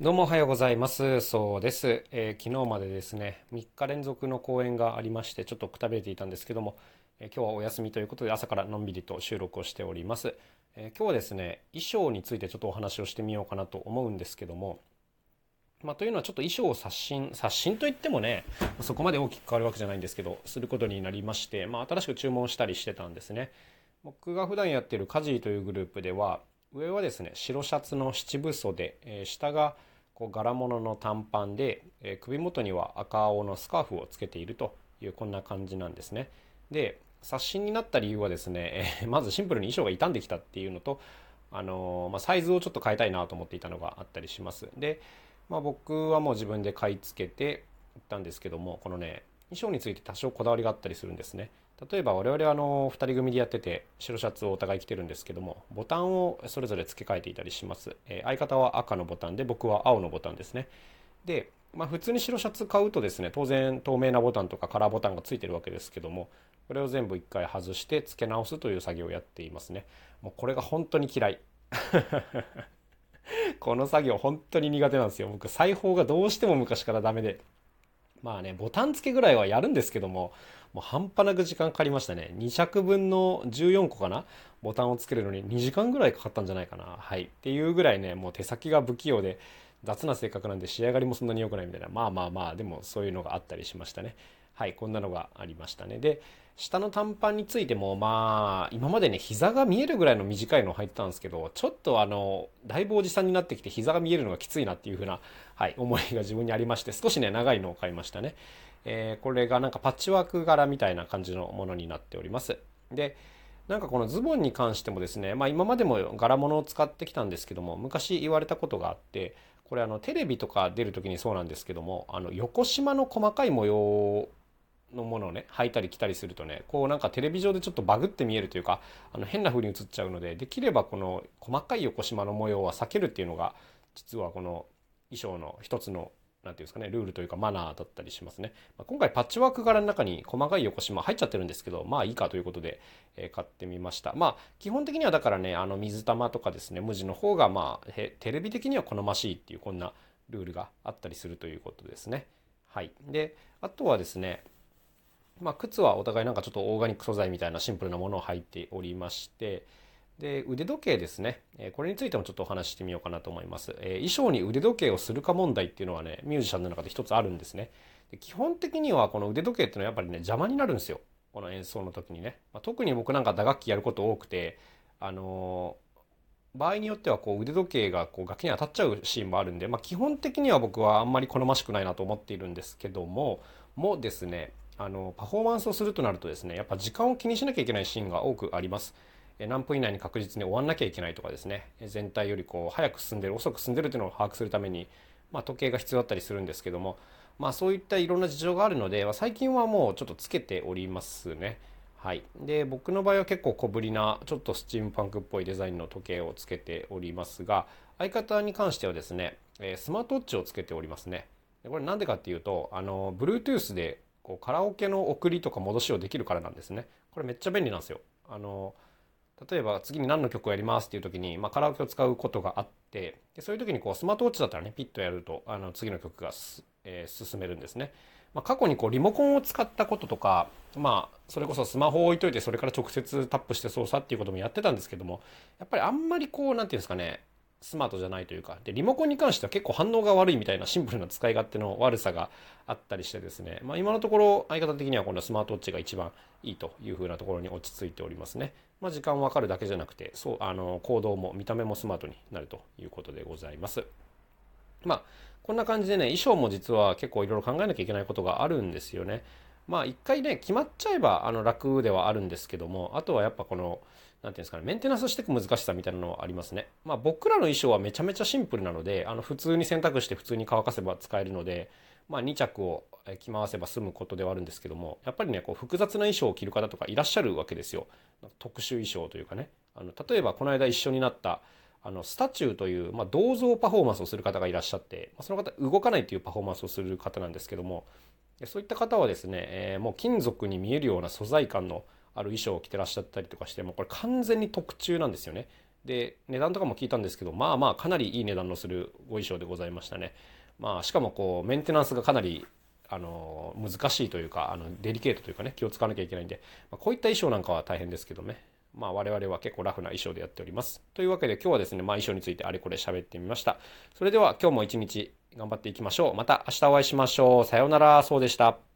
どうもおはようございます。そうです、えー、昨日までですね、3日連続の公演がありまして、ちょっとくたびれていたんですけども、えー、今日はお休みということで朝からのんびりと収録をしております。えー、今日はですね、衣装についてちょっとお話をしてみようかなと思うんですけども、まあ、というのはちょっと衣装を刷新、刷新といってもね、そこまで大きく変わるわけじゃないんですけど、することになりまして、まあ、新しく注文したりしてたんですね。僕が普段やってるカジーというグループでは、上はですね、白シャツの七分袖、え下がこう柄物の短パンで、えー、首元には赤青のスカーフをつけているというこんな感じなんですね。で刷新になった理由はですね、えー、まずシンプルに衣装が傷んできたっていうのと、あのー、まあ、サイズをちょっと変えたいなと思っていたのがあったりします。で、まあ、僕はもう自分で買い付けていったんですけどもこのね衣装について多少こだわりがあったりするんですね。例えば我々はあの2人組でやってて白シャツをお互い着てるんですけどもボタンをそれぞれ付け替えていたりします、えー、相方は赤のボタンで僕は青のボタンですね。で、まあ、普通に白シャツ買うとですね当然透明なボタンとかカラーボタンが付いてるわけですけどもこれを全部1回外して付け直すという作業をやっていますね。もうこれが本当に嫌い。この作業本当に苦手なんですよ。僕裁縫がどうしても昔からダメで。まあねボタン付けぐらいはやるんですけどももう半端なく時間かかりましたね。2着分の14個かなボタンをつけるのに2時間ぐらいかかったんじゃないかな。はい。っていうぐらいね、もう手先が不器用で雑な性格なんで仕上がりもそんなに良くないみたいな。まあまあまあ、でもそういうのがあったりしましたね。はい。こんなのがありましたね。で、下の短パンについてもまあ今までね膝が見えるぐらいの短いのを履いてたんですけどちょっとあのだいぶおじさんになってきて膝が見えるのがきついなっていう風なはい思いが自分にありまして少しね長いのを買いましたねえー、これがなんかパッチワーク柄みたいな感じのものになっております。で、なんかこのズボンに関してもですね、まあ今までも柄物を使ってきたんですけども、昔言われたことがあって、これあのテレビとか出る時にそうなんですけども、あの横縞の細かい模様のものをね、履いたり着たりするとね、こうなんかテレビ上でちょっとバグって見えるというか、あの変な風に映っちゃうので、できればこの細かい横縞の模様は避けるっていうのが、実はこの衣装の一つのなんていうんですかね、ルールというかマナーだったりしますね。まあ、今回パッチワーク柄の中に細かい横縞入っちゃってるんですけど、まあいいかということで、えー、買ってみました。まあ基本的にはだからね、あの水玉とかですね、無地の方がまあテレビ的には好ましいっていうこんなルールがあったりするということですね。はい。で、あとはですね、まあ靴はお互いなんかちょっとオーガニック素材みたいなシンプルなものを履いておりまして、で、腕時計ですね。これについてもちょっとお話ししてみようかなと思いますえ。衣装に腕時計をするか問題っていうのはね、ミュージシャンの中で一つあるんですね。で基本的にはこの腕時計っていうのはやっぱりね、邪魔になるんですよ。この演奏の時にね。まあ、特に僕なんか打楽器やること多くて、あのー、場合によってはこう腕時計がこう楽器に当たっちゃうシーンもあるんで、まあ、基本的には僕はあんまり好ましくないなと思っているんですけども、もですね、あの、パフォーマンスをするとなるとですね、やっぱ時間を気にしなきゃいけないシーンが多くあります。何分以内に確実に終わんなきゃいけないとかですね全体よりこう早く進んでる遅く進んでるというのを把握するために、まあ、時計が必要だったりするんですけども、まあ、そういったいろんな事情があるので最近はもうちょっとつけておりますね。はい、で僕の場合は結構小ぶりなちょっとスチームパンクっぽいデザインの時計をつけておりますが相方に関してはですねスマートウォッチをつけておりますねこれなんでかっていうとあの Bluetooth でこうカラオケの送りとか戻しをできるからなんですねこれめっちゃ便利なんですよあの例えば次に何の曲をやりますっていう時に、まあ、カラオケを使うことがあってでそういう時にこうスマートウォッチだったらねピッとやるとあの次の曲がえー、進めるんですね。まあ、過去にこうリモコンを使ったこととか、まあ、それこそスマホを置いといてそれから直接タップして操作っていうこともやってたんですけどもやっぱりあんまりこう何て言うんですかねスマートじゃないというかでリモコンに関しては結構反応が悪いみたいなシンプルな使い勝手の悪さがあったりしてですね、まあ、今のところ相方的にはこのスマートウォッチが一番いいというふうなところに落ち着いておりますね。まあ、時間わかるだけじゃなくてそうあの行動も見た目もスマートになるということでございます。まあこんな感じでね衣装も実は結構いろいろ考えなきゃいけないことがあるんですよね。まあ一回ね決まっちゃえばあの楽ではあるんですけどもあとはやっぱこの何ていうんですかね、メンテナンスしていく難しさみたいなのはありますね。まあ僕らの衣装はめちゃめちゃシンプルなので、あの普通に洗濯して普通に乾かせば使えるので、まあ2着を着回せば済むことではあるんですけども、やっぱりね、こう複雑な衣装を着る方とかいらっしゃるわけですよ。特殊衣装というかね。あの例えばこの間一緒になったあのスタチューという、まあ、銅像パフォーマンスをする方がいらっしゃって、まあ、その方動かないというパフォーマンスをする方なんですけどもそういった方はですね、えー、もう金属に見えるような素材感のある衣装を着てらっしゃったりとかしてもうこれ完全に特注なんですよね。で値段とかも聞いたんですけどまあまあかなりいい値段のするご衣装でございましたね。まあしかもこうメンテナンスがかなりあの難しいというかあのデリケートというかね気を使わなきゃいけないんで、まあ、こういった衣装なんかは大変ですけどね。まあ我々は結構ラフな衣装でやっております。というわけで今日はですね、まあ、衣装についてあれこれ喋ってみました。それでは今日も一日頑張っていきましょう。また明日お会いしましょう。さようなら。そうでした。